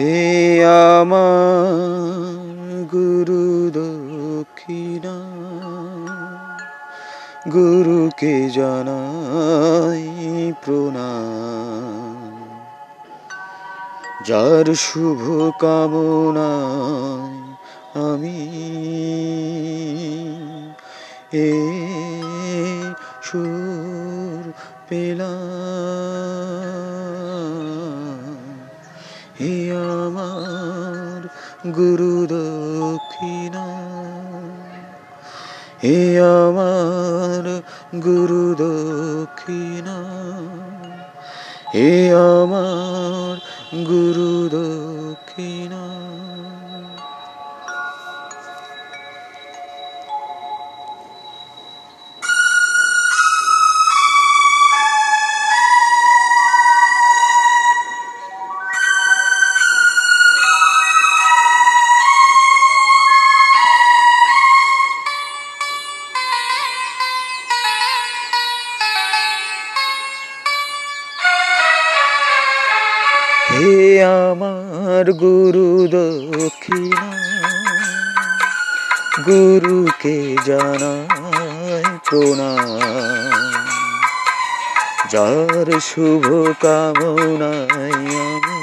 হে আমার গুরু দক্ষিণা গুরুকে জানাই প্রণাম। যার শুভ কামনা আমি এ সুর পেলাম। গুরু দক্ষিণা। হে আমার গুরু দক্ষিণা। হে আমার গুরু দক্ষিণা। আমার গুরু দক্ষিণা, গুরুকে জানাই প্রণাম। যার শুভ কামনায় আমি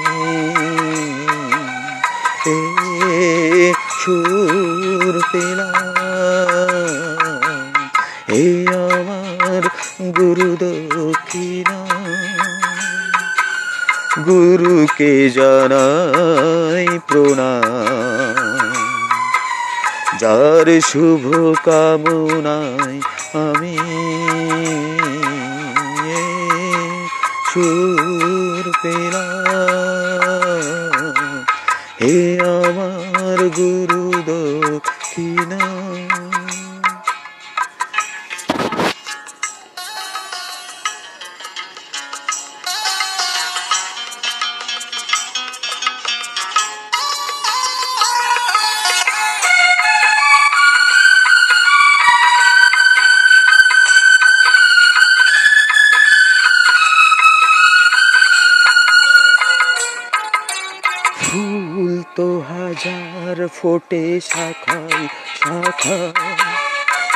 এ সুর পেলাম। হে আমার গুরু দক্ষিণা। গুরুকে জানাই প্রণাম। যার শুভ কামনায় আমি সুর পেলা হে আমার গুরু তো হাজার ফোটে শাখায় শাখায়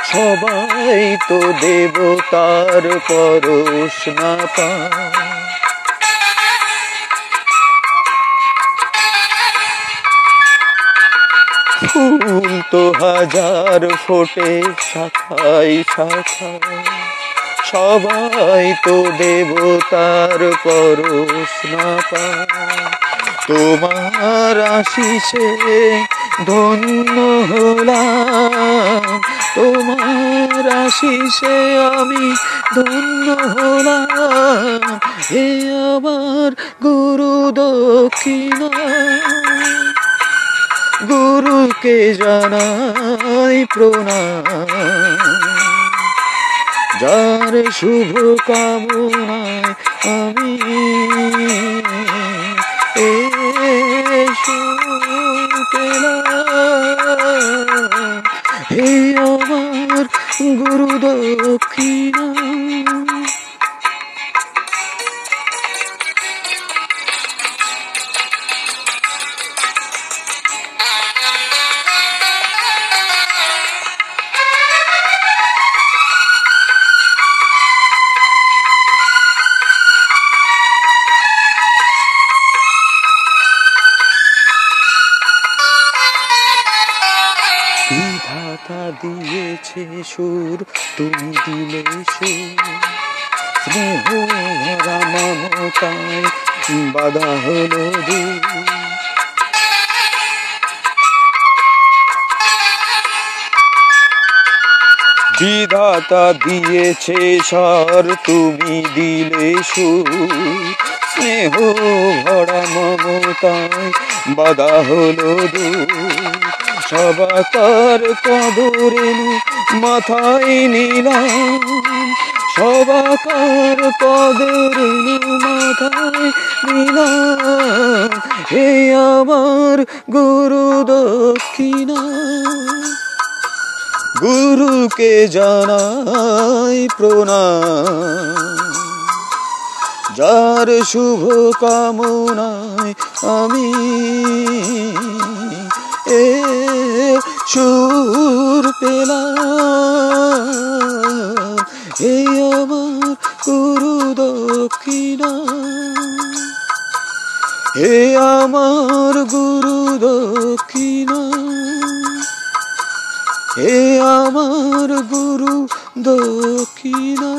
সবাই তো দেবতার পরশ না পায় ফুল তো হাজার ফোটে শাখায় শাখায় সবাই তো দেবতার পরশ না পায় তোমার আশিসে ধন্য হলাম। তোমার আশিসে আমি ধন্য হলাম। হে আমার গুরু দক্ষিণা, গুরুকে জানাই প্রণাম। যার শুভ কামনায় আমি হে আমার গুরু দক্ষিণা তুমি দিলে সুর স্নেহ ভরা মমতায় বাধা হলো বিধাতা দিয়েছে স্বর, তুমি দিলে সুর। স্নেহ ভরা মমতায় বাধা হলো দূর। সবাকার কদরেনু মাথায় নিলাম। সবাকার কদরেনু মাথায় নিলাম। হে আমার গুরু দক্ষিণা, গুরুকে জানাই প্রণাম। যার শুভ কামনায় আমি দক্ষিণা হে আমার গুরু দক্ষিণা। হে আমার গুরু দক্ষিণা।